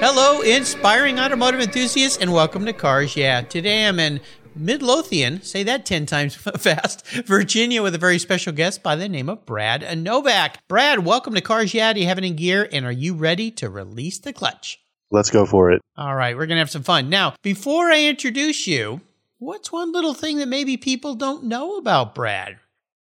Hello, inspiring automotive enthusiasts, and welcome to Cars Yeah. Today I'm in Midlothian, say that 10 times fast, Virginia, with a very special guest by the name of Brad Novak. Brad, welcome to Cars Yeah. Do you have any gear, and are you ready to release the clutch? Let's go for it. All right, we're going to have some fun. Now, before I introduce you, what's one little thing that maybe people don't know about Brad?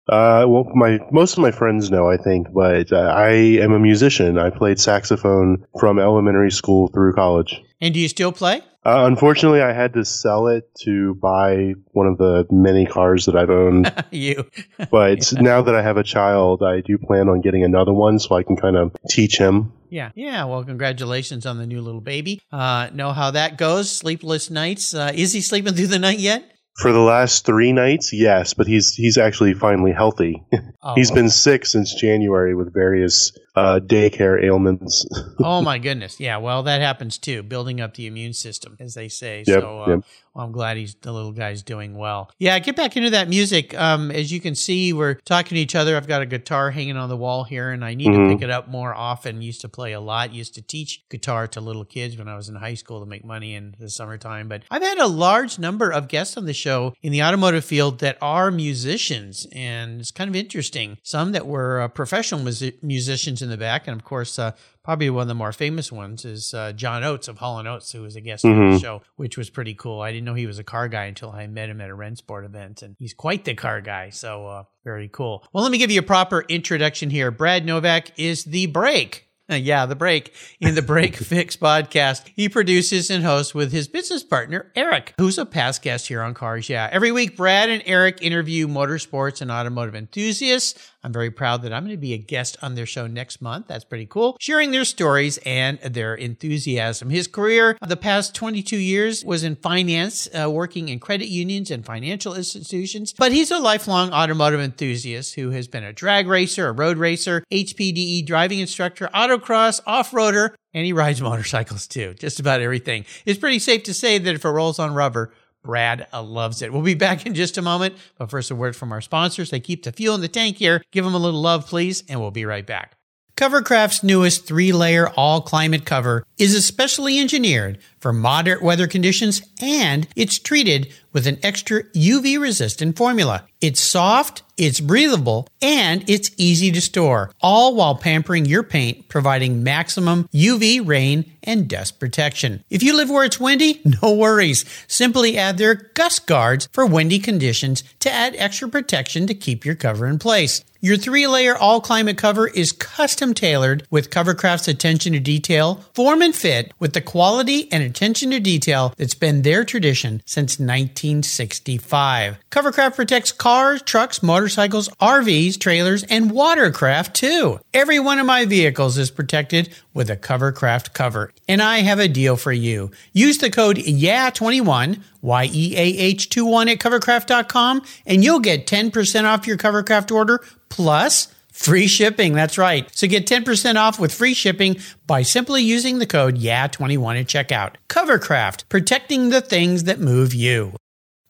Uh, well, my most of my friends know, I think, but uh, I am a musician. I played saxophone from elementary school through college. And do you still play? Uh, unfortunately, I had to sell it to buy one of the many cars that I've owned. you. but yeah. now that I have a child, I do plan on getting another one so I can kind of teach him. Yeah, yeah. Well, congratulations on the new little baby. Uh, know how that goes? Sleepless nights. Uh, is he sleeping through the night yet? For the last three nights, yes, but he's he's actually finally healthy. Oh. he's been sick since January with various uh, daycare ailments. oh my goodness, yeah. Well, that happens too, building up the immune system, as they say. Yep, so, uh, yep. well, I'm glad he's the little guy's doing well. Yeah, get back into that music. Um, as you can see, we're talking to each other. I've got a guitar hanging on the wall here, and I need mm-hmm. to pick it up more often. Used to play a lot. Used to teach guitar to little kids when I was in high school to make money in the summertime. But I've had a large number of guests on the show in the automotive field that are musicians, and it's kind of interesting. Some that were uh, professional mus- musicians in the back, and of course, uh, probably one of the more famous ones is uh, John Oates of Hall and Oates, who was a guest mm-hmm. on the show, which was pretty cool. I didn't know he was a car guy until I met him at a Rennsport event, and he's quite the car guy. So uh, very cool. Well, let me give you a proper introduction here. Brad Novak is the break uh, yeah, the break in the Break Fix podcast. He produces and hosts with his business partner, Eric, who's a past guest here on Cars Yeah. Every week, Brad and Eric interview motorsports and automotive enthusiasts. I'm very proud that I'm going to be a guest on their show next month. That's pretty cool. Sharing their stories and their enthusiasm. His career the past 22 years was in finance, uh, working in credit unions and financial institutions, but he's a lifelong automotive enthusiast who has been a drag racer, a road racer, HPDE driving instructor, autocross, off-roader, and he rides motorcycles too. Just about everything. It's pretty safe to say that if it rolls on rubber, Brad loves it. We'll be back in just a moment, but first, a word from our sponsors. They keep the fuel in the tank here. Give them a little love, please, and we'll be right back. Covercraft's newest three layer all climate cover is especially engineered for moderate weather conditions and it's treated with an extra UV resistant formula. It's soft, it's breathable, and it's easy to store, all while pampering your paint, providing maximum UV, rain, and dust protection. If you live where it's windy, no worries. Simply add their gust guards for windy conditions to add extra protection to keep your cover in place. Your three layer all climate cover is custom tailored with Covercraft's attention to detail, form and fit with the quality and attention to detail that's been their tradition since 1965. Covercraft protects cars, trucks, motorcycles, RVs, trailers, and watercraft too. Every one of my vehicles is protected with a Covercraft cover. And I have a deal for you. Use the code YEAH21, Y E A H 21 at covercraft.com, and you'll get 10% off your Covercraft order plus free shipping. That's right. So get 10% off with free shipping by simply using the code YEAH21 at checkout. Covercraft, protecting the things that move you.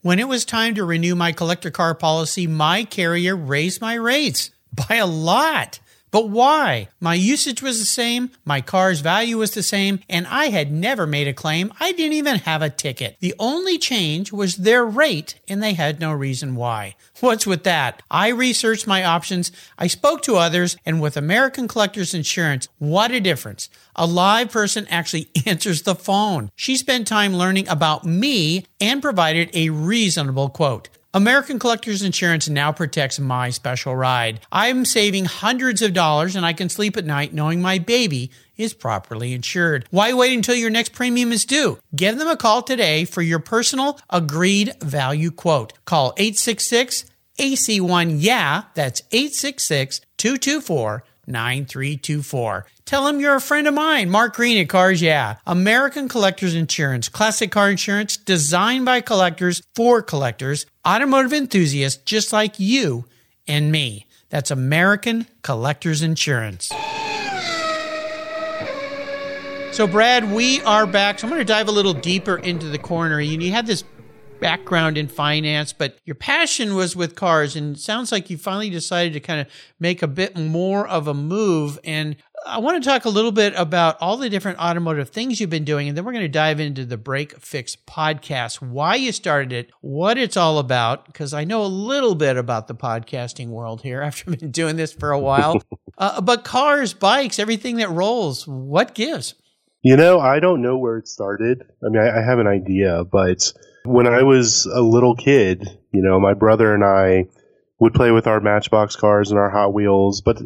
When it was time to renew my collector car policy, my carrier raised my rates by a lot. But why? My usage was the same, my car's value was the same, and I had never made a claim. I didn't even have a ticket. The only change was their rate, and they had no reason why. What's with that? I researched my options, I spoke to others, and with American Collectors Insurance, what a difference. A live person actually answers the phone. She spent time learning about me and provided a reasonable quote. American Collectors Insurance now protects my special ride. I'm saving hundreds of dollars and I can sleep at night knowing my baby is properly insured. Why wait until your next premium is due? Give them a call today for your personal agreed value quote. Call 866 AC1 Yeah, that's 866 224 9324. Tell him you're a friend of mine, Mark Green at Cars Yeah. American Collectors Insurance, classic car insurance designed by collectors for collectors, automotive enthusiasts just like you and me. That's American Collectors Insurance. So, Brad, we are back. So, I'm going to dive a little deeper into the corner. You had this background in finance, but your passion was with cars. And it sounds like you finally decided to kind of make a bit more of a move. And I want to talk a little bit about all the different automotive things you've been doing. And then we're going to dive into the Break Fix podcast, why you started it, what it's all about, because I know a little bit about the podcasting world here after I've been doing this for a while. uh, but cars, bikes, everything that rolls, what gives? You know, I don't know where it started. I mean, I, I have an idea, but when I was a little kid, you know, my brother and I would play with our Matchbox cars and our Hot Wheels, but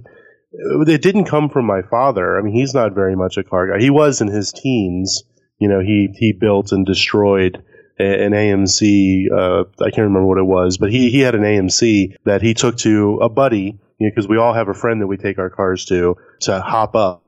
it didn't come from my father. I mean, he's not very much a car guy. He was in his teens. You know, he he built and destroyed an AMC. Uh, I can't remember what it was, but he he had an AMC that he took to a buddy because you know, we all have a friend that we take our cars to to hop up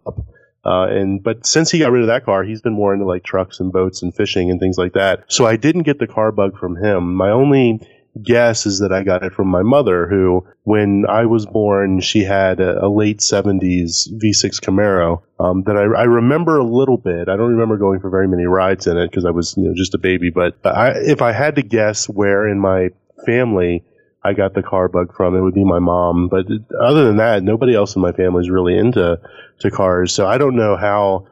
uh, and but since he got rid of that car, he's been more into like trucks and boats and fishing and things like that. So I didn't get the car bug from him. My only guess is that I got it from my mother, who, when I was born, she had a, a late 70s V6 Camaro um, that I, I, remember a little bit. I don't remember going for very many rides in it because I was you know, just a baby. But I, if I had to guess where in my family I got the car bug from. It would be my mom, but other than that, nobody else in my family is really into to cars. So I don't know how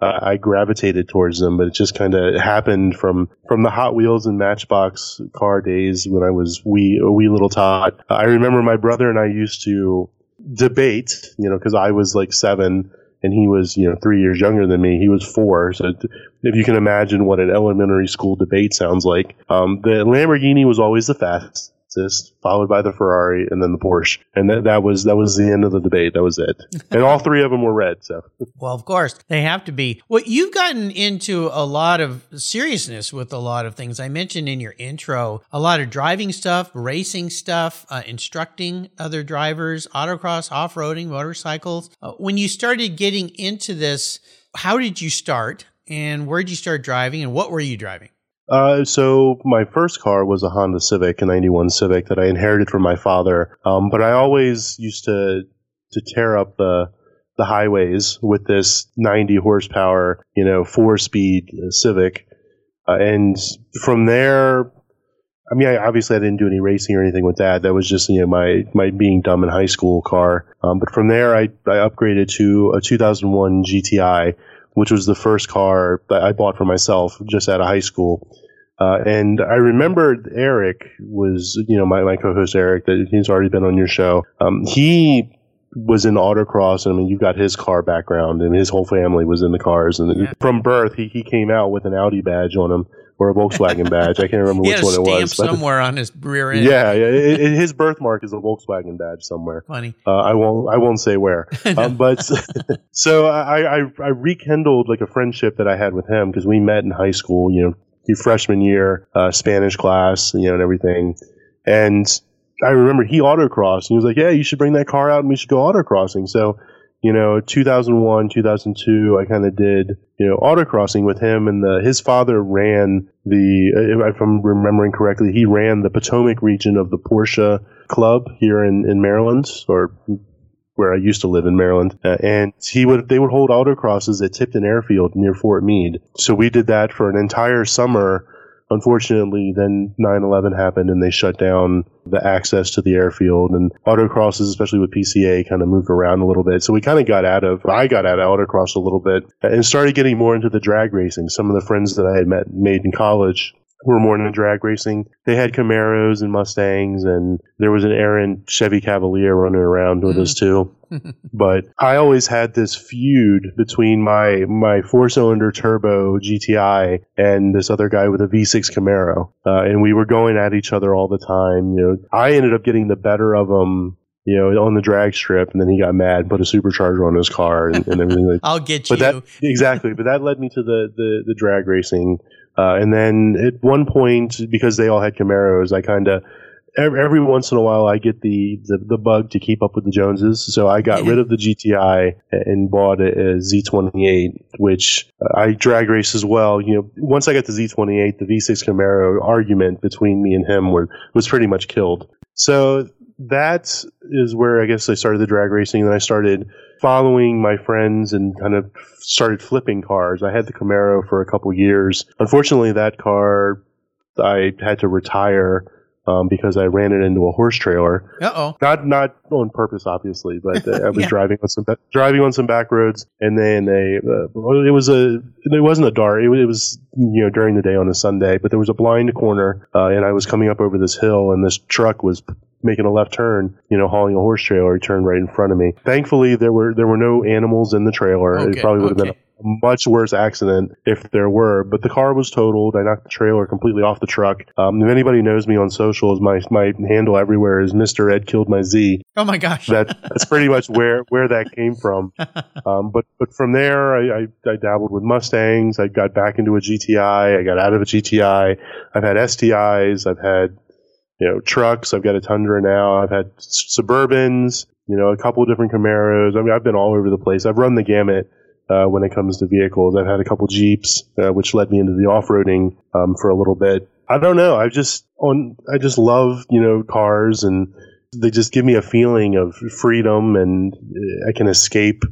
uh, I gravitated towards them, but it just kind of happened from from the Hot Wheels and Matchbox car days when I was wee a wee little tot. I remember my brother and I used to debate, you know, because I was like seven and he was you know three years younger than me. He was four, so if you can imagine what an elementary school debate sounds like, um, the Lamborghini was always the fastest followed by the Ferrari, and then the Porsche. And that, that was that was the end of the debate. That was it. And all three of them were red. So, well, of course they have to be. Well, you've gotten into a lot of seriousness with a lot of things. I mentioned in your intro a lot of driving stuff, racing stuff, uh, instructing other drivers, autocross, off roading, motorcycles. Uh, when you started getting into this, how did you start? And where did you start driving? And what were you driving? Uh, so my first car was a Honda Civic, a '91 Civic that I inherited from my father. Um, but I always used to to tear up the the highways with this 90 horsepower, you know, four speed Civic, uh, and from there. I mean, I, obviously, I didn't do any racing or anything with that. That was just, you know, my, my being dumb in high school car. Um, but from there, I, I upgraded to a 2001 GTI, which was the first car that I bought for myself just out of high school. Uh, and I remember Eric was, you know, my, my co-host Eric, that he's already been on your show. Um, he was in autocross. I mean, you've got his car background, and his whole family was in the cars. And yeah. from birth, he, he came out with an Audi badge on him or a Volkswagen badge. I can't remember which one it was. somewhere on his rear end. Yeah, yeah. It, it, his birthmark is a Volkswagen badge somewhere. Funny. Uh, I won't. I won't say where. Um, but so I, I, I rekindled like a friendship that I had with him because we met in high school. You know, freshman year, uh, Spanish class, you know, and everything. And I remember he autocrossed. And he was like, "Yeah, you should bring that car out and we should go autocrossing." So you know, 2001, 2002, I kind of did, you know, autocrossing with him and the, his father ran the, if I'm remembering correctly, he ran the Potomac region of the Porsche club here in, in Maryland or where I used to live in Maryland. Uh, and he would, they would hold autocrosses at Tipton Airfield near Fort Meade. So we did that for an entire summer unfortunately, then 9/11 happened and they shut down the access to the airfield and autocrosses, especially with PCA, kind of moved around a little bit. So we kind of got out of, I got out of autocross a little bit and started getting more into the drag racing. Some of the friends that I had met made in college were more into drag racing. They had Camaros and Mustangs, and there was an errant Chevy Cavalier running around with mm. us too. but I always had this feud between my my four cylinder turbo GTI and this other guy with a V6 Camaro, uh, and we were going at each other all the time. You know, I ended up getting the better of him you know, on the drag strip, and then he got mad, and put a supercharger on his car, and, and everything. Like, I'll get but you. That, exactly, but that led me to the the, the drag racing, uh, and then at one point, because they all had Camaros, I kind of every, every once in a while I get the, the, the bug to keep up with the Joneses. So I got rid of the GTI and bought a, a Z28, which I drag race as well. You know, once I got the Z28, the V6 Camaro argument between me and him were, was pretty much killed. So that is where I guess I started the drag racing. And then I started following my friends and kind of started flipping cars. I had the Camaro for a couple years. Unfortunately, that car I had to retire um, because I ran it into a horse trailer. Uh oh. Not not on purpose, obviously, but uh, I was Yeah. driving on some driving on some back roads, and then a uh, it was a it wasn't a dart. It, it was you know during the day on a Sunday, but there was a blind corner, uh, and I was coming up over this hill, and this truck was making a left turn, you know, hauling a horse trailer. He turned right in front of me. Thankfully, there were there were no animals in the trailer. Okay, it probably would have been a much worse accident if there were. But the car was totaled. I knocked the trailer completely off the truck. Um, if anybody knows me on socials, my my handle everywhere is Mister Ed killed my Z. Oh my gosh. That that's pretty much where where that came from. Um, but but from there, I, I I dabbled with Mustangs. I got back into a GTI. I got out of a GTI. I've had STIs. I've had you know trucks. I've got a Tundra now. I've had Suburbans. You know, a couple of different Camaros. I mean, I've been all over the place. I've run the gamut uh, when it comes to vehicles. I've had a couple Jeeps, uh, which led me into the off-roading um, for a little bit. I don't know. I just on. I just love you know cars, and they just give me a feeling of freedom, and uh, I can escape.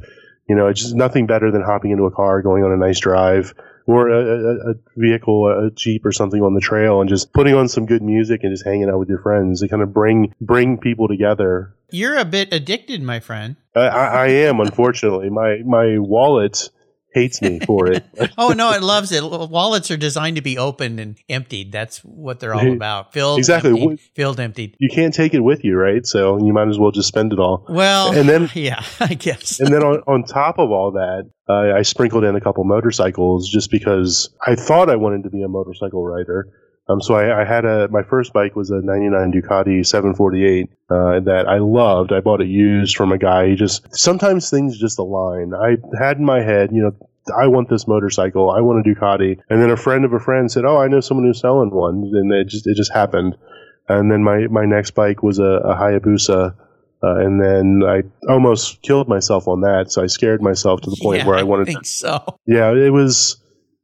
You know, it's just nothing better than hopping into a car, going on a nice drive, or a, a, vehicle, a Jeep or something on the trail, and just putting on some good music and just hanging out with your friends. They kind of bring bring people together. You're a bit addicted, my friend. I, I, I am, unfortunately. My my wallet hates me for it. Oh no, it loves it. Wallets are designed to be opened and emptied. That's what they're all about. Filled, Exactly. emptied, filled, emptied. you can't take it with you, right? So you might as well just spend it all. Well, And then- yeah, I guess. and then on, on top of all that, uh, I sprinkled in a couple motorcycles just because I thought I wanted to be a motorcycle rider. Um, so I, I had a my first bike was a '99 Ducati 748 uh, that I loved. I bought it used from a guy. He just sometimes things just align. I had in my head, you know, I want this motorcycle. I want a Ducati. And then a friend of a friend said, "Oh, I know someone who's selling one," and it just it just happened. And then my my next bike was a, a Hayabusa. Uh, and then I almost killed myself on that, so I scared myself to the point yeah, where I wanted. To think so. yeah, it was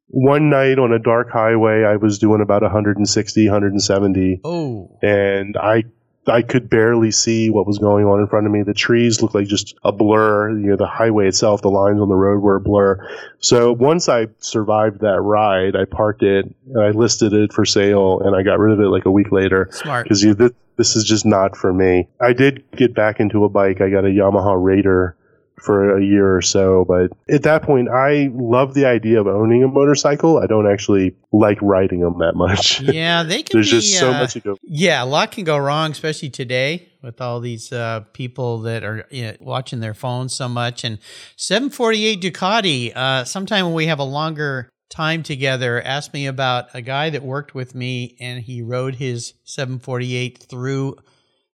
one night on a dark highway. I was doing about 160, 170, Oh, and I I could barely see what was going on in front of me. The trees looked like just a blur. You know, the highway itself, the lines on the road were a blur. So once I survived that ride, I parked it and I listed it for sale, and I got rid of it like a week later smart. because this, this is just not for me. I did get back into a bike. I got a Yamaha Raider for a year or so, but at that point, I love the idea of owning a motorcycle. I don't actually like riding them that much. Yeah, they can There's be. just so uh, much to go. Yeah, a lot can go wrong, especially today with all these uh, people that are you know, watching their phones so much. And 748 Ducati, uh, sometime when we have a longer time together, asked me about a guy that worked with me and he rode his 748 through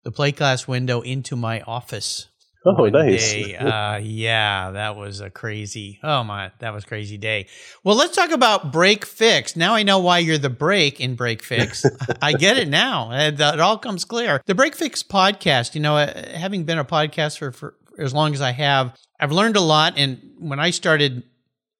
the plate glass window into my office. Oh, nice. day. Uh, yeah, that was a crazy. Oh my, that was a crazy day. Well, let's talk about break fix. Now I know why you're the break in break fix. I get it now. It, it all comes clear. The break fix podcast. You know, uh, having been a podcaster for as long as I have, I've learned a lot. And when I started,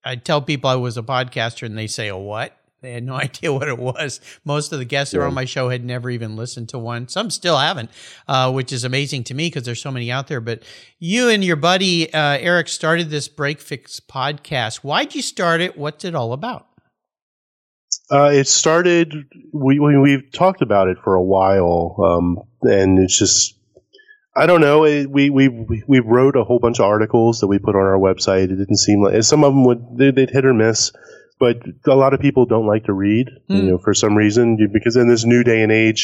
I tell people I was a podcaster, and they say, "A what?" They had no idea what it was. Most of the guests that were on my show had never even listened to one. Some still haven't, uh, which is amazing to me because there's so many out there. But you and your buddy uh, Eric started this Break Fix podcast. Why'd you start it? What's it all about? Uh, it started. We, we we've talked about it for a while, um, and it's just I don't know. It, we we we wrote a whole bunch of articles that we put on our website. It didn't seem like some of them would they'd hit or miss, but a lot of people don't like to read. You Hmm. know, for some reason, because in this new day and age,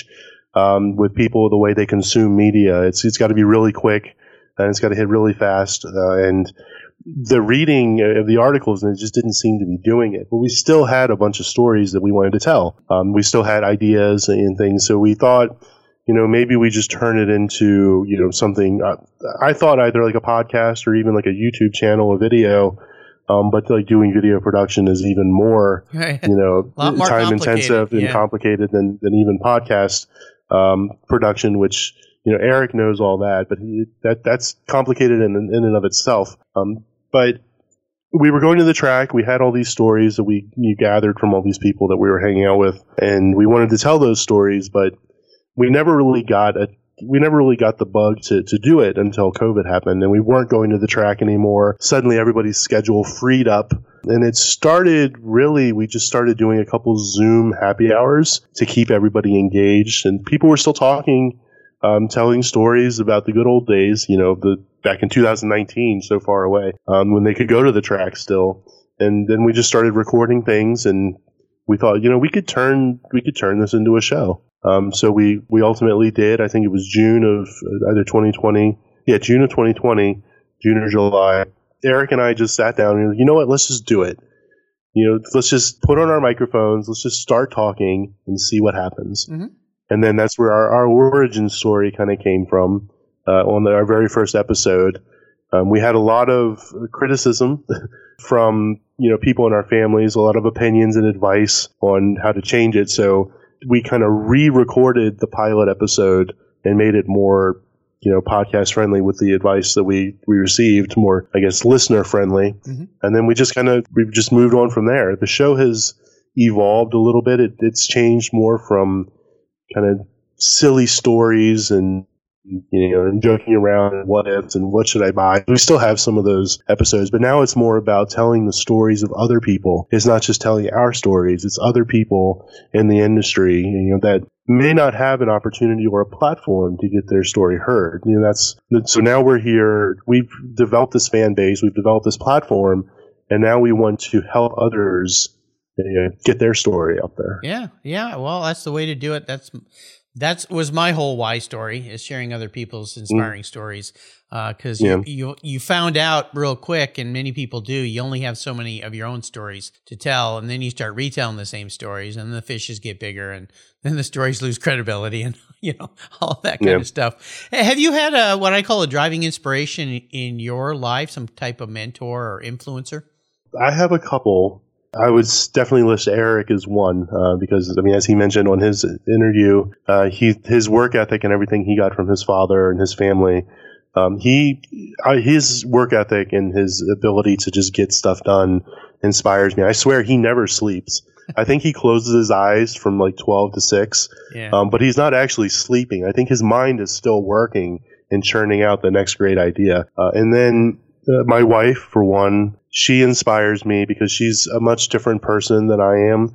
um, with people the way they consume media, it's it's got to be really quick and it's got to hit really fast, uh, and the reading of the articles and it just didn't seem to be doing it. But we still had a bunch of stories that we wanted to tell. Um, we still had ideas and things. So we thought, you know, maybe we just turn it into, you know, something. Uh, I thought either like a podcast or even like a YouTube channel, a video. Um, but like doing video production is even more, you know, more time intensive and yeah. complicated than, than even podcast. um, production, which you know Eric knows all that, but he, that that's complicated in in and of itself. Um, but we were going to the track. We had all these stories that we you gathered from all these people that we were hanging out with, and we wanted to tell those stories, but we never really got a we never really got the bug to, to do it until COVID happened, and we weren't going to the track anymore. Suddenly, everybody's schedule freed up, and it started really. We just started doing a couple Zoom happy hours to keep everybody engaged, and people were still talking, um, telling stories about the good old days. You know, the back in 2019, so far away, um, when they could go to the track still. And then we just started recording things, and we thought, you know, we could turn we could turn this into a show. Um, so we we ultimately did. I think it was June of uh, either 2020, yeah, June of 2020, June or July. Eric and I just sat down and you know what? Let's just do it. You know, let's just put on our microphones. Let's just start talking and see what happens. Mm-hmm. And then that's where our, our origin story kind of came from uh, on the, our very first episode. Um, we had a lot of criticism from you know people in our families, a lot of opinions and advice on how to change it. So we kind of re-recorded the pilot episode and made it more you know podcast friendly with the advice that we we received more i guess listener friendly. Mm-hmm. and then we just kind of we've just moved on from there. The show has evolved a little bit. It, it's changed more from kind of silly stories and you know, and joking around and what ifs and what should I buy. We still have some of those episodes, but now it's more about telling the stories of other people. It's not just telling our stories, it's other people in the industry, you know, that may not have an opportunity or a platform to get their story heard. You know, that's, so now we're here, we've developed this fan base, we've developed this platform, and now we want to help others you know, get their story out there. Yeah, yeah. Well, that's the way to do it. That's that was my whole why story is sharing other people's mm. inspiring mm. stories because uh, yeah. you, you you found out real quick and many people do you only have so many of your own stories to tell and then you start retelling the same stories and the fishes get bigger and then the stories lose credibility and you know all that kind yeah. of stuff have you had a what i call a driving inspiration in your life some type of mentor or influencer i have a couple I would definitely list Eric as one uh, because I mean, as he mentioned on his interview, uh, he his work ethic and everything he got from his father and his family. Um, he uh, his work ethic and his ability to just get stuff done inspires me. I swear he never sleeps. I think he closes his eyes from like twelve to six, yeah. um, but he's not actually sleeping. I think his mind is still working and churning out the next great idea. Uh, and then my wife, for one, she inspires me because she's a much different person than I am.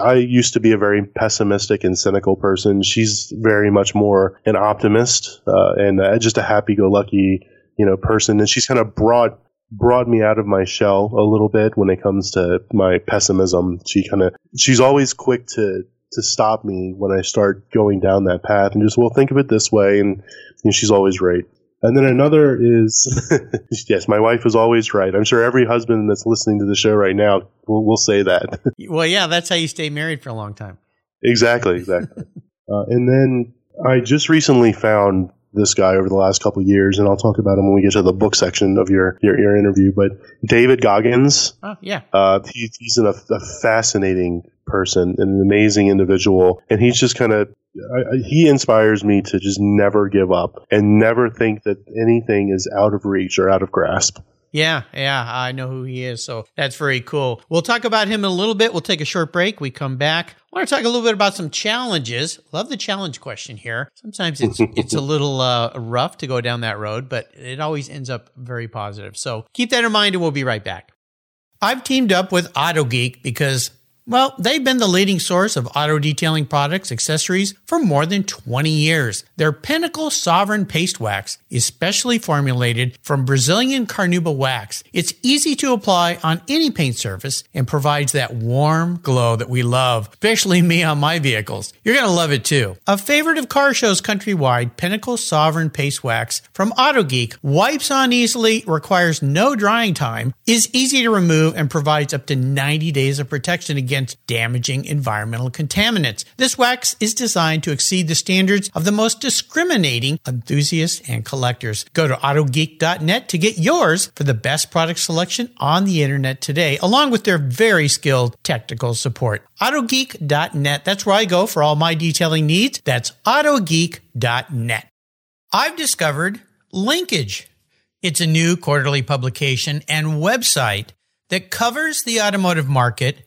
I used to be a very pessimistic and cynical person. She's very much more an optimist uh, and uh, just a happy-go-lucky, you know, person. And she's kind of brought brought me out of my shell a little bit when it comes to my pessimism. She kind of she's always quick to to stop me when I start going down that path and just well think of it this way and, and she's always right. And then another is, yes, my wife is always right. I'm sure every husband that's listening to the show right now will, will say that. well, yeah, that's how you stay married for a long time. Exactly, exactly. uh, and then I just recently found this guy over the last couple years, and I'll talk about him when we get to the book section of your your, your interview. But David Goggins, oh, yeah, uh, he, he's an, a, a fascinating person, and an amazing individual, and he's just kind of he inspires me to just never give up and never think that anything is out of reach or out of grasp. Yeah, yeah, I know who he is. So that's very cool. We'll talk about him in a little bit. We'll take a short break. We come back. I want to talk a little bit about some challenges. Love the challenge question here. Sometimes it's it's a little uh, rough to go down that road, but it always ends up very positive. So keep that in mind, and we'll be right back. I've teamed up with AutoGeek because well, they've been the leading source of auto detailing products, accessories for more than 20 years. Their Pinnacle Sovereign Paste Wax is specially formulated from Brazilian Carnauba wax. It's easy to apply on any paint surface and provides that warm glow that we love, especially me on my vehicles. You're going to love it too. A favorite of car shows countrywide, Pinnacle Sovereign Paste Wax from Auto Geek wipes on easily, requires no drying time, is easy to remove, and provides up to 90 days of protection against against damaging environmental contaminants. This wax is designed to exceed the standards of the most discriminating enthusiasts and collectors. Go to autogeek.net to get yours for the best product selection on the internet today, along with their very skilled technical support. Autogeek.net. That's where I go for all my detailing needs. That's autogeek.net. I've discovered Linkage. It's a new quarterly publication and website that covers the automotive market,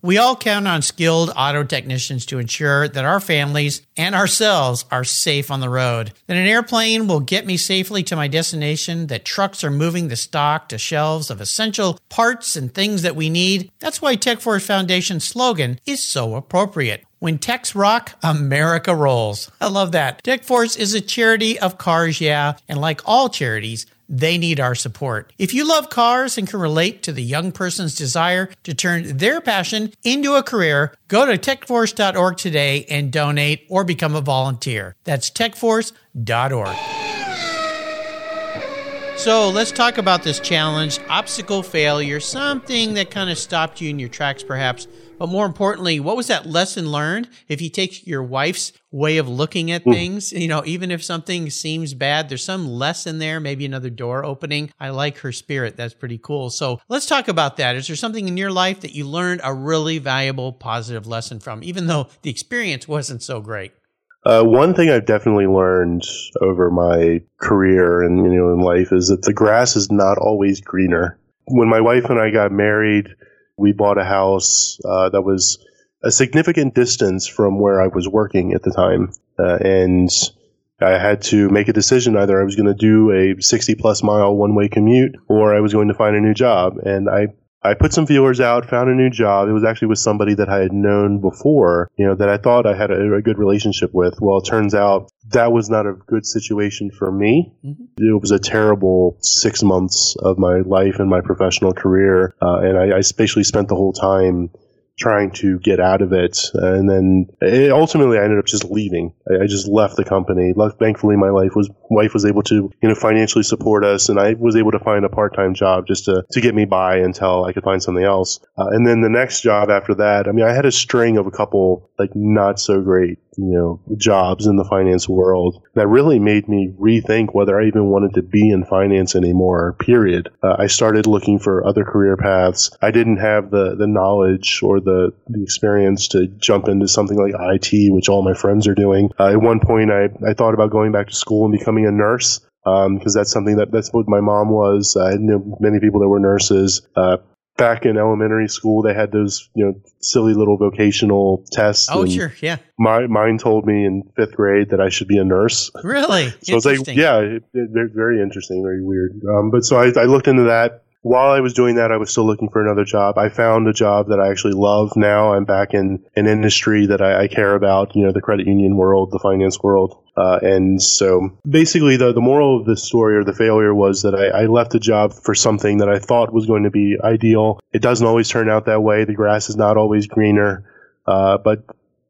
We all count on skilled auto technicians to ensure that our families and ourselves are safe on the road. That an airplane will get me safely to my destination, that trucks are moving the stock to shelves of essential parts and things that we need. That's why TechForce Foundation's slogan is so appropriate. When techs rock, America rolls. I love that. TechForce is a charity of cars, yeah, and like all charities, they need our support. If you love cars and can relate to the young person's desire to turn their passion into a career, go to techforce.org today and donate or become a volunteer. That's techforce.org. So let's talk about this challenge obstacle failure, something that kind of stopped you in your tracks, perhaps. But more importantly, what was that lesson learned? If you take your wife's way of looking at things, you know, even if something seems bad, there's some lesson there, maybe another door opening. I like her spirit. That's pretty cool. So let's talk about that. Is there something in your life that you learned a really valuable, positive lesson from, even though the experience wasn't so great? Uh, one thing I've definitely learned over my career and you know in life is that the grass is not always greener. When my wife and I got married, we bought a house uh, that was a significant distance from where I was working at the time, uh, and I had to make a decision either I was going to do a 60 plus mile one way commute or I was going to find a new job. And I I put some feelers out, found a new job. It was actually with somebody that I had known before, you know, that I thought I had a, a good relationship with. Well, it turns out that was not a good situation for me. Mm-hmm. It was a terrible six months of my life and my professional career. Uh, and I, I basically spent the whole time trying to get out of it. And then it, ultimately I ended up just leaving. I, I just left the company. Thankfully, my life was, wife was able to, you know, financially support us and I was able to find a part-time job just to, to get me by until I could find something else. Uh, and then the next job after that, I mean, I had a string of a couple like not so great you know jobs in the finance world that really made me rethink whether I even wanted to be in finance anymore. Period. Uh, I started looking for other career paths. I didn't have the the knowledge or the experience to jump into something like IT, which all my friends are doing. Uh, at one point, I I thought about going back to school and becoming a nurse because um, that's something that that's what my mom was. I knew many people that were nurses. Uh, back in elementary school, they had those, you know, silly little vocational tests. Oh, sure, yeah. My mine told me in fifth grade that I should be a nurse. Really? so I was like, yeah, it, it, very interesting, very weird. Um, but so I, I looked into that while I was doing that, I was still looking for another job. I found a job that I actually love now. I'm back in an industry that I, I care about, you know, the credit union world, the finance world. Uh, and so basically, the, the moral of this story or the failure was that I, I left a job for something that I thought was going to be ideal. It doesn't always turn out that way. The grass is not always greener. Uh, but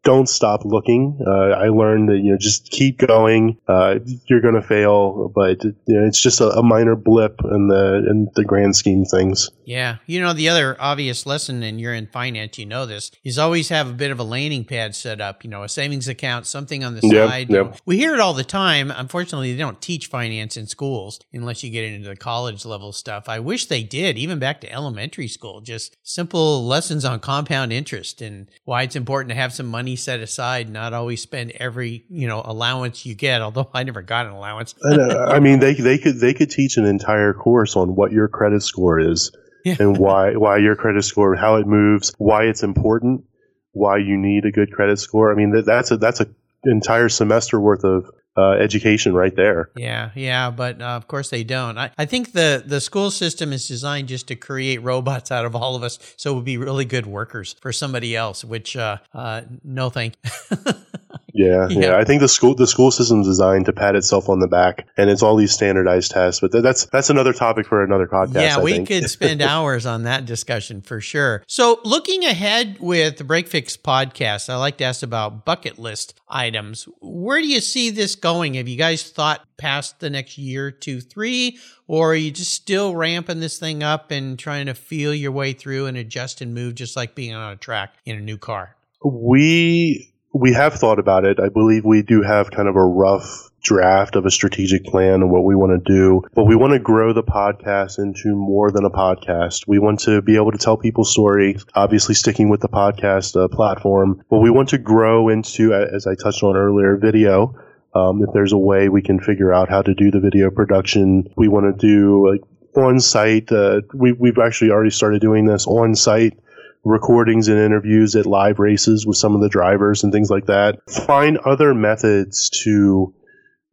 don't stop looking. Uh, I learned that you know just keep going. Uh, you're going to fail, but you know, it's just a, a, minor blip in the in the grand scheme things. Yeah, you know the other obvious lesson, and you're in finance, you know this, is always have a bit of a landing pad set up. You know, a savings account, something on the yep, side. Yep. We hear it all the time. Unfortunately, they don't teach finance in schools unless you get into the college level stuff. I wish they did, even back to elementary school. Just simple lessons on compound interest and why it's important to have some money set aside, not always spend every you know allowance you get. Although I never got an allowance. and, uh, I mean, they they could they could teach an entire course on what your credit score is Yeah. and why why your credit score, how it moves, why it's important, why you need a good credit score. I mean, that, that's a that's a entire semester worth of uh, education right there. Yeah, yeah, but uh, of course they don't. I, I think the the school system is designed just to create robots out of all of us, so we'll be really good workers for somebody else. Which, uh, uh, no, thank. Yeah, Yeah. yeah, I think the school the school system is designed to pat itself on the back, and it's all these standardized tests. But th- that's that's another topic for another podcast. yeah, I we think. could spend hours on that discussion for sure. So, looking ahead with the Break Fix podcast, I like to ask about bucket list items. Where do you see this going? Have you guys thought past the next year, two, three, or are you just still ramping this thing up and trying to feel your way through and adjust and move, just like being on a track in a new car? We we have thought about it. I believe we do have kind of a rough draft of a strategic plan and what we want to do. But we want to grow the podcast into more than a podcast. We want to be able to tell people's stories, obviously sticking with the podcast uh, platform. But we want to grow into, as I touched on earlier, video. Um, if there's a way we can figure out how to do the video production, we want to do like on site. Uh, we, we've actually already started doing this on site recordings and interviews at live races with some of the drivers and things like that. Find other methods to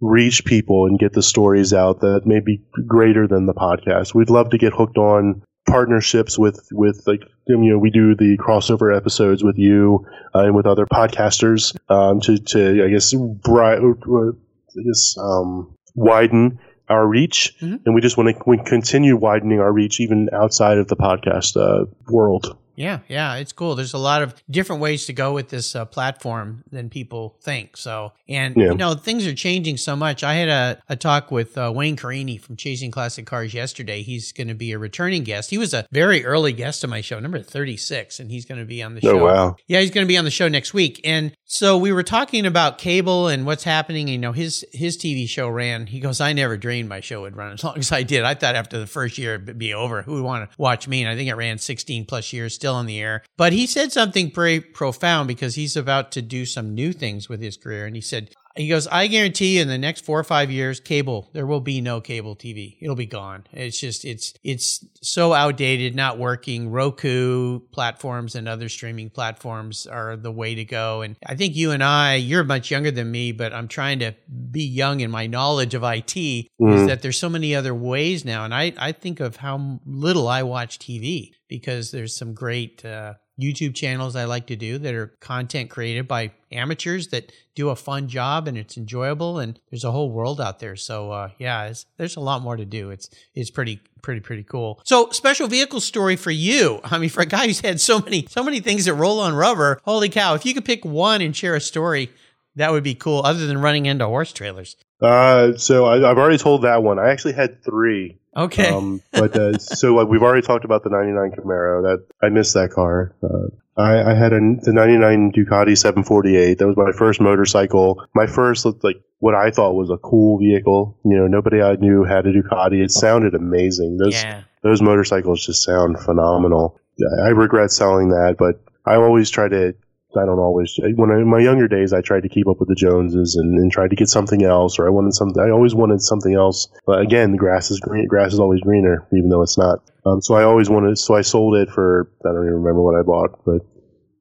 reach people and get the stories out that may be greater than the podcast. We'd love to get hooked on partnerships with with like you know we do the crossover episodes with you uh, and with other podcasters um, to to I guess bri- uh, I guess um, widen our reach Mhm. and we just want to continue widening our reach even outside of the podcast uh, world. Yeah, yeah, it's cool. There's a lot of different ways to go with this uh, platform than people think. So, and Yeah. you know, things are changing so much. I had a, a talk with uh, Wayne Carini from Chasing Classic Cars yesterday. He's going to be a returning guest. He was a very early guest on my show, number 36, and he's going to be on the show. Oh show. wow! Yeah, he's going to be on the show next week. And so we were talking about cable and what's happening. You know, his his TV show ran. He goes, I never dreamed my show would run as long as I did. I thought after the first year it'd be over. Who would want to watch me? And I think it ran 16 plus years, still on the air. But he said something pretty profound because he's about to do some new things with his career. And he said, he goes, I guarantee you in the next four or five years, cable, there will be no cable TV. It'll be gone. It's just, it's, it's so outdated, not working. Roku platforms and other streaming platforms are the way to go. And I think you and I, you're much younger than me, but I'm trying to be young in my knowledge of IT is Mhm. that there's so many other ways now. And I, I think of how little I watch TV because there's some great, uh, YouTube channels I like to do that are content created by amateurs that do a fun job and it's enjoyable and there's a whole world out there. So uh, yeah, there's a lot more to do. It's it's pretty pretty pretty cool. So special vehicle story for you. I mean, for a guy who's had so many so many things that roll on rubber, holy cow! If you could pick one and share a story, that would be cool. Other than running into horse trailers. Uh, so I, I've already told that one. I actually had three. Okay. Um, but uh, so like we've already talked about the '99 Camaro. That I missed that car. Uh, I, I had a, the '99 Ducati 748. That was my first motorcycle. My first looked like what I thought was a cool vehicle. You know, nobody I knew had a Ducati. It sounded amazing. Those yeah. those motorcycles just sound phenomenal. I regret selling that, but I always try to. I don't always. When I, in my younger days, I tried to keep up with the Joneses and, and tried to get something else, or I wanted something. I always wanted something else. But again, the grass is green. Grass is always greener, even though it's not. Um, so I always wanted. So I sold it for. I don't even remember what I bought, but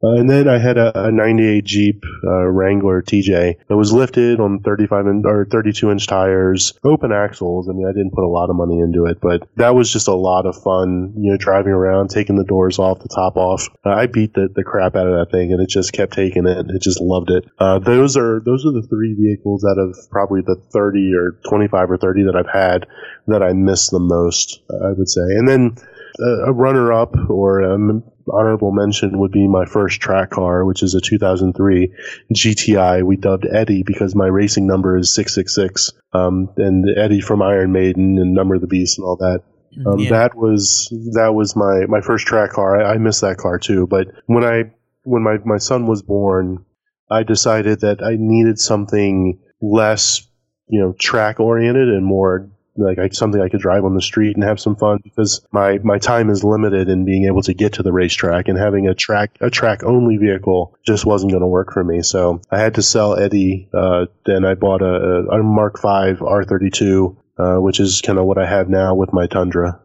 uh, and then I had a, a 98 Jeep uh, Wrangler TJ that was lifted on 35 in, or 32 inch tires, open axles. I mean, I didn't put a lot of money into it, but that was just a lot of fun. You know, driving around, taking the doors off, the top off. Uh, I beat the, the crap out of that thing, and it just kept taking it. It just loved it. Uh, those are those are the three vehicles out of probably the 30 or 25 or 30 that I've had that I miss the most. I would say, and then a runner up or an honorable mention would be my first track car, which is a 2003 GTI. We dubbed Eddie because my racing number is 666. Um, and Eddie from Iron Maiden and Number of the Beast and all that. Um, Yeah. That was that was my, my first track car. I, I miss that car too. But when I when my, my son was born, I decided that I needed something less, you know, track oriented and more like I, something I could drive on the street and have some fun because my my time is limited in being able to get to the racetrack and having a track a track only vehicle just wasn't going to work for me. So I had to sell Eddie. Uh, then I bought a, a Mark V R32, uh, which is kind of what I have now with my Tundra.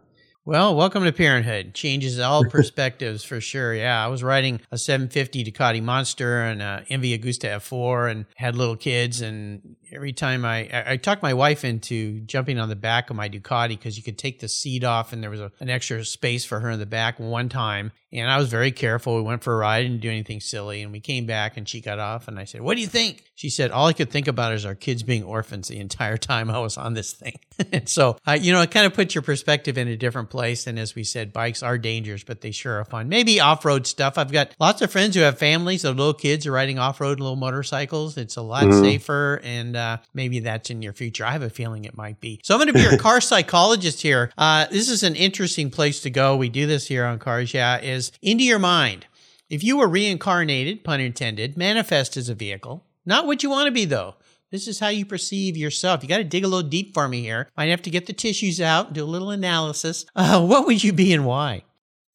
Well, welcome to parenthood. Changes all perspectives for sure. Yeah, I was riding a 750 Ducati Monster and a MV Agusta F4 and had little kids. And every time I, I, I talked my wife into jumping on the back of my Ducati because you could take the seat off and there was a, an extra space for her in the back one time. And I was very careful. We went for a ride, didn't do anything silly. And we came back and she got off and I said, What do you think? She said, All I could think about is our kids being orphans the entire time I was on this thing. and so, uh, you know, it kind of puts your perspective in a different place. And as we said, bikes are dangerous, but they sure are fun. Maybe off road stuff. I've got lots of friends who have families of little kids are riding off road little motorcycles. It's a lot mm-hmm. safer. And uh, maybe that's in your future. I have a feeling it might be. So I'm going to be your car psychologist here. Uh, this is an interesting place to go. We do this here on Cars Yeah. Is into your mind. If you were reincarnated, pun intended, manifest as a vehicle, not what you want to be though. This is how you perceive yourself. You got to dig a little deep for me here. Might have to get the tissues out, do a little analysis. Uh, what would you be and why?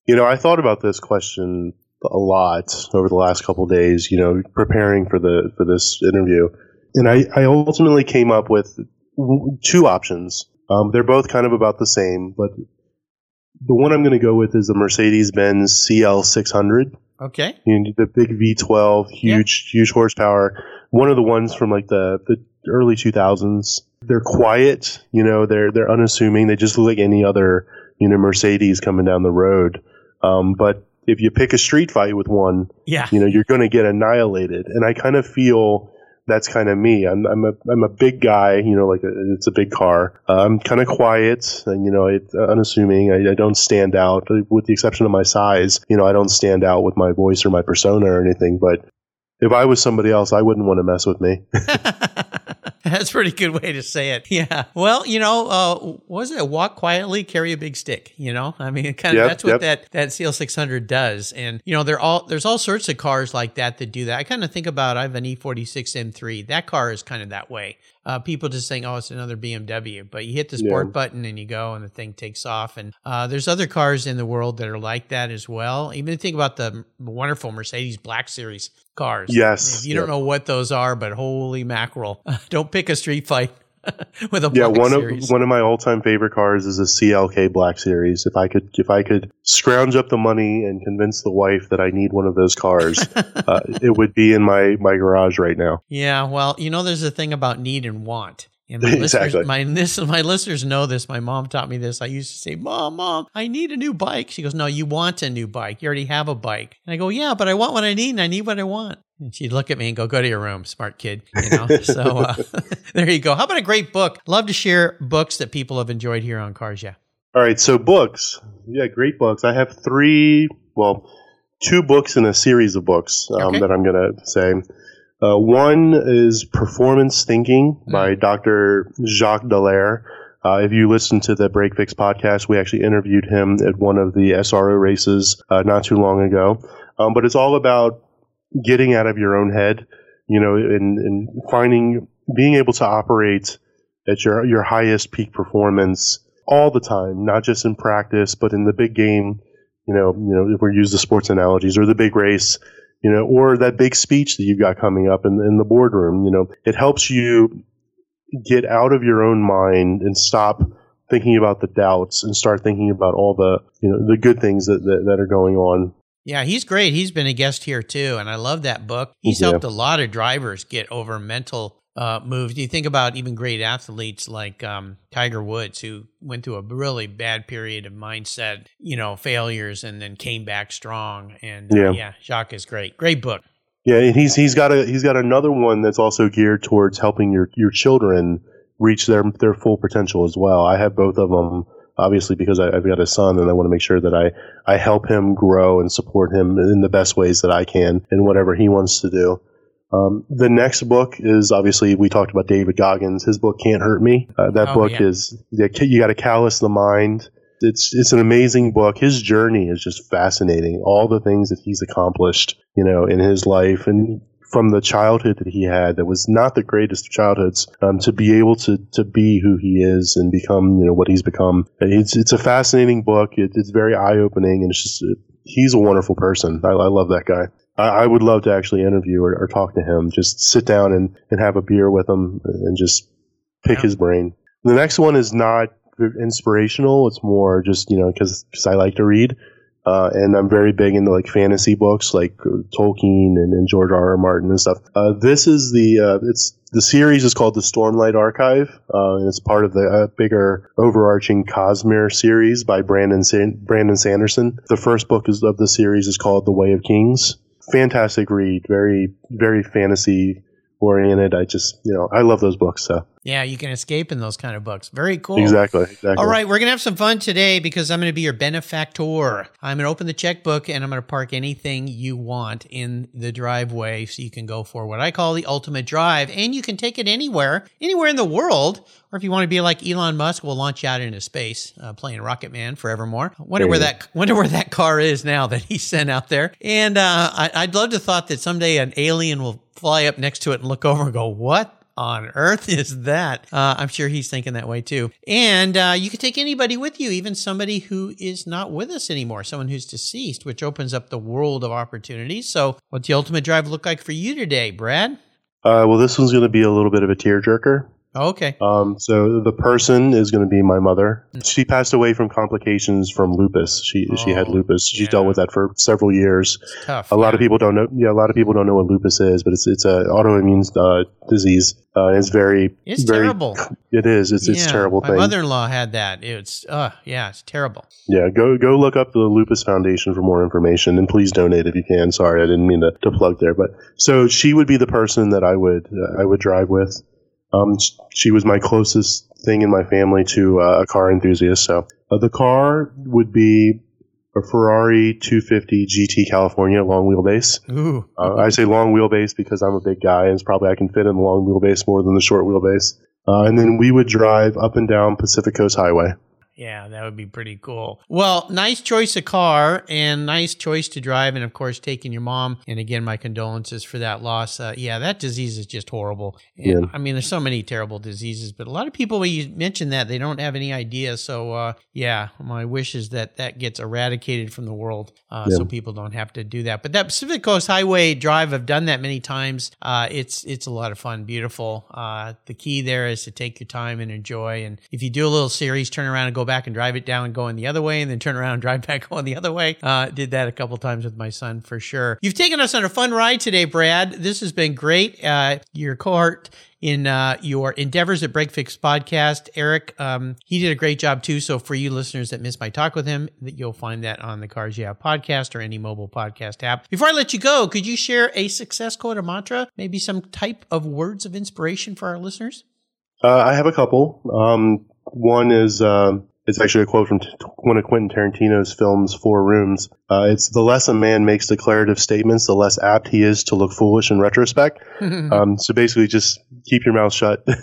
You know, I thought about this question a lot over the last couple days. You know, preparing for the for this interview, and I, I ultimately came up with two options. Um, they're both kind of about the same, but the one I'm going to go with is the Mercedes Benz CL600. Okay. You the big V12, huge, yeah. huge horsepower. One of the ones from like the, the early 2000s. They're quiet, you know, they're, they're unassuming. They just look like any other, you know, Mercedes coming down the road. Um, but if you pick a street fight with one, yeah. you know, you're going to get annihilated. And I kind of feel that's kind of me. I'm I'm a I'm a big guy, you know, like a, it's a big car. Uh, I'm kind of quiet, and you know, it, uh, unassuming. I, I, don't stand out, with the exception of my size. You know, I don't stand out with my voice or my persona or anything. But if I was somebody else, I wouldn't want to mess with me. That's a pretty good way to say it. Yeah. Well, you know, uh, was it walk quietly, carry a big stick? You know, I mean, kind of yep, that's what yep. that that CL600 does. And you know, there all there's all sorts of cars like that that do that. I kind of think about I have an E46 M3. That car is kind of that way uh, people just saying, "Oh, it's another BMW," but you hit the sport yeah. button and you go, and the thing takes off. And uh, there's other cars in the world that are like that as well. Even think about the wonderful Mercedes Black Series cars. Yes, if you don't know what those are, but holy mackerel, don't pick a street fight with a yeah one series. of one of my all time favorite cars is a CLK Black Series. If I could if I could scrounge up the money and convince the wife that I need one of those cars, uh, it would be in my my garage right now. Yeah, well, you know, there's a thing about need and want. And my exactly. listeners, my this, my listeners know this. My mom taught me this. I used to say, "Mom, mom, I need a new bike." She goes, "No, you want a new bike. You already have a bike." And I go, "Yeah, but I want what I need, and I need what I want." And she'd look at me and go, "Go to your room, smart kid." You know. so uh, there you go. How about a great book? Love to share books that people have enjoyed here on Cars. Yeah. All right. So books. Yeah, great books. I have three. Well, two books in a series of books um, okay. that I'm going to say. Uh, one is Performance Thinking by mm. Dr. Jacques Dallaire. Uh, if you listen to the Break Fix podcast, we actually interviewed him at one of the SRO races uh, not too long ago. Um, but it's all about getting out of your own head, you know, and, and finding, being able to operate at your, your highest peak performance all the time, not just in practice, but in the big game. You know, you know, if we use the sports analogies or the big race, you know, or that big speech that you've got coming up in, in the boardroom. You know, it helps you get out of your own mind and stop thinking about the doubts and start thinking about all the you know the good things that that, that are going on. Yeah, he's great. He's been a guest here too, and I love that book. He's yeah. helped a lot of drivers get over mental uh, moves. You think about even great athletes like um, Tiger Woods, who went through a really bad period of mindset, you know, failures, and then came back strong. And uh, yeah. yeah, Jacques is great. Great book. Yeah, and he's he's got a he's got another one that's also geared towards helping your your children reach their their full potential as well. I have both of them obviously because I, have got a son and I want to make sure that I, I help him grow and support him in the best ways that I can in whatever he wants to do. Um, the next book is obviously we talked about David Goggins. His book Can't Hurt Me. Uh, that oh, book yeah. is you got to callous the mind. It's it's an amazing book. His journey is just fascinating. All the things that he's accomplished, you know, in his life, and from the childhood that he had that was not the greatest of childhoods um, to be able to to be who he is and become you know what he's become. It's it's a fascinating book. It, it's very eye opening and it's just he's a wonderful person. I, I love that guy. I, I, would love to actually interview or, or, talk to him. Just sit down and, and have a beer with him and just pick yeah. his brain. The next one is not inspirational. It's more just you know because I like to read. Uh, and I'm very big into like fantasy books, like uh, Tolkien and, and, George R. R. Martin and stuff. Uh, this is the uh, it's the series is called the Stormlight Archive, uh, and it's part of the uh, bigger overarching Cosmere series by Brandon San- Brandon Sanderson. The first book is, of the series is called The Way of Kings. Fantastic read, very very fantasy oriented. I just you know I love those books. So yeah, you can escape in those kind of books. Very cool. Exactly. Exactly. All right, we're going to have some fun today because I'm going to be your benefactor. I'm going to open the checkbook and I'm going to park anything you want in the driveway so you can go for what I call the ultimate drive. And you can take it anywhere, anywhere in the world. Or if you want to be like Elon Musk, we'll launch you out into space uh, playing Rocket Man forevermore. Wonder where that wonder where that car is now that he sent out there. And uh, I, I'd love to thought that someday an alien will fly up next to it and look over and go, "What on earth is that? Uh, I'm sure he's thinking that way too. And uh, you can take anybody with you, even somebody who is not with us anymore, someone who's deceased, which opens up the world of opportunities. So, what's the ultimate drive look like for you today, Brad? Uh, well, this one's going to be a little bit of a tearjerker. Oh, okay. Um, so the person is going to be my mother. She passed away from complications from lupus. She oh, she had oh, lupus. She yeah. dealt with that for several years. It's tough. A lot of people don't know. Yeah, a lot of people don't know what lupus is, but it's it's an autoimmune uh, disease. Uh, it's very it's very, terrible. It is. It's yeah, it's terrible. My thing. mother-in-law had that. It's uh yeah, it's terrible. Yeah, go go look up the Lupus Foundation for more information, and please donate if you can. Sorry, I didn't mean to, to plug there, but so she would be the person that I would uh, I would drive with. Um, she was my closest thing in my family to uh, a car enthusiast. So uh, the car would be a Ferrari 250 GT California long wheelbase. Uh, I say long wheelbase because I'm a big guy, and it's probably I can fit in the long wheelbase more than the short wheelbase. Uh, and then we would drive up and down Pacific Coast Highway. Yeah, that would be pretty cool. Well, nice choice of car and nice choice to drive. And of course, taking your mom. And again, my condolences for that loss. Uh, yeah, that disease is just horrible. And, yeah. I mean, there's so many terrible diseases, but a lot of people, when you mention that, they don't have any idea. So, uh, yeah, my wish is that that gets eradicated from the world uh, yeah. so people don't have to do that. But that Pacific Coast Highway drive, I've done that many times. Uh, it's, it's a lot of fun, beautiful. Uh, the key there is to take your time and enjoy. And if you do a little series, turn around and go back and drive it down going the other way and then turn around and drive back going the other way. Uh, did that a couple times with my son for sure. You've taken us on a fun ride today, Brad. This has been great. Uh, your cohort in uh, your endeavors at Break Fix Podcast. Eric, um, he did a great job too. So for you listeners that missed my talk with him, that you'll find that on the Cars Yeah podcast or any mobile podcast app. Before I let you go, could you share a success quote or mantra, maybe some type of words of inspiration for our listeners? Uh, I have a couple. Um, one is uh, it's actually a quote from one of Quentin Tarantino's films, Four Rooms. Uh, it's the less a man makes declarative statements, the less apt he is to look foolish in retrospect. um, so basically, just keep your mouth shut.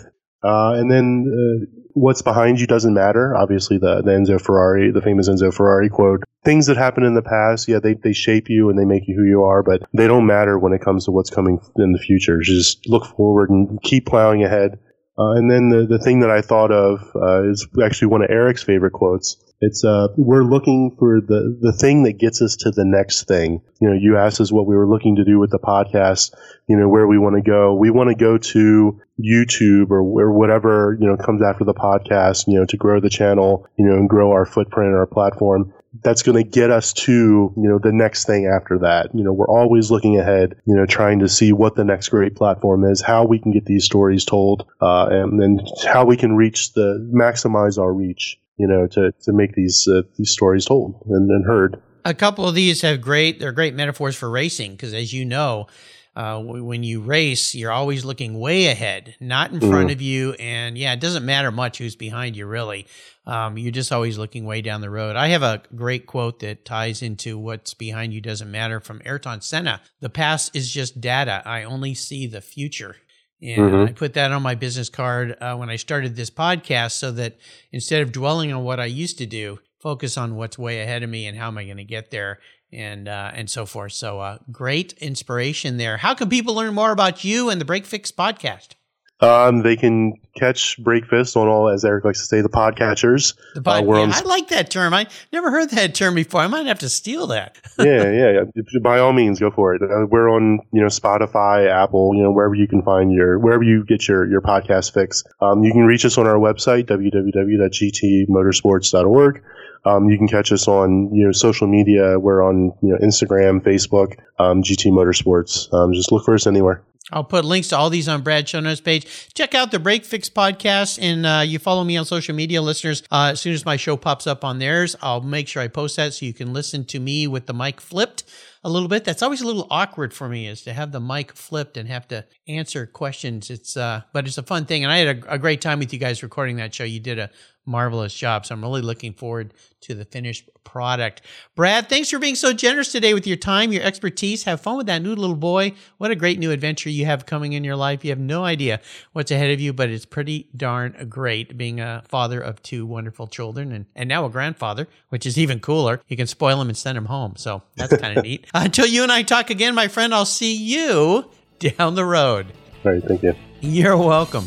Uh, and then uh, what's behind you doesn't matter. Obviously, the, the Enzo Ferrari, the famous Enzo Ferrari quote. Things that happen in the past, yeah, they, they shape you and they make you who you are, but they don't matter when it comes to what's coming in the future. Just look forward and keep plowing ahead. Uh, and then the, the thing that I thought of uh, is actually one of Eric's favorite quotes. It's uh, we're looking for the the thing that gets us to the next thing. You know, you asked us what we were looking to do with the podcast. You know, where we want to go. We want to go to YouTube or, or whatever you know comes after the podcast. You know, to grow the channel. You know, and grow our footprint our platform that's going to get us to you know the next thing after that. You know we're always looking ahead you know trying to see what the next great platform is how we can get these stories told uh, and then how we can reach the maximize our reach you know to, to make these uh, these stories told and, and heard. A couple of these have great they're great metaphors for racing because as you know uh, when you race, you're always looking way ahead, not in front mm. of you. And yeah, it doesn't matter much who's behind you, really. Um, you're just always looking way down the road. I have a great quote that ties into what's behind you doesn't matter from Ayrton Senna. The past is just data. I only see the future. And mm-hmm. I put that on my business card uh, when I started this podcast so that instead of dwelling on what I used to do, focus on what's way ahead of me and how am I going to get there and uh, and so forth. So uh, great inspiration there. How can people learn more about you and the Break Fix podcast? Um, they can catch Break Fix on all, as Eric likes to say, the podcatchers. The pod- uh, yeah, I like that term. I never heard that term before. I might have to steal that. yeah, yeah, yeah. By all means, go for it. Uh, we're on, you know, Spotify, Apple, you know, wherever you can find your, wherever you get your your podcast fix. Um, you can reach us on our website www.gtmotorsports.org. Um, you can catch us on you know social media. We're on you know Instagram, Facebook, um, GT Motorsports. Um, just look for us anywhere. I'll put links to all these on Brad's show notes page. Check out the Break Fix podcast, and uh, you follow me on social media, listeners. Uh, as soon as my show pops up on theirs, I'll make sure I post that so you can listen to me with the mic flipped a little bit. That's always a little awkward for me, is to have the mic flipped and have to answer questions. It's uh, but it's a fun thing, and I had a, a great time with you guys recording that show. You did a marvelous job. So I'm really looking forward to the finished product. Brad, thanks for being so generous today with your time, your expertise. Have fun with that new little boy. What a great new adventure you have coming in your life. You have no idea what's ahead of you, but it's pretty darn great being a father of two wonderful children and, and now a grandfather, which is even cooler. You can spoil them and send them home. So that's kind of neat. Until you and I talk again, my friend, I'll see you down the road. All right. Thank you. You're welcome.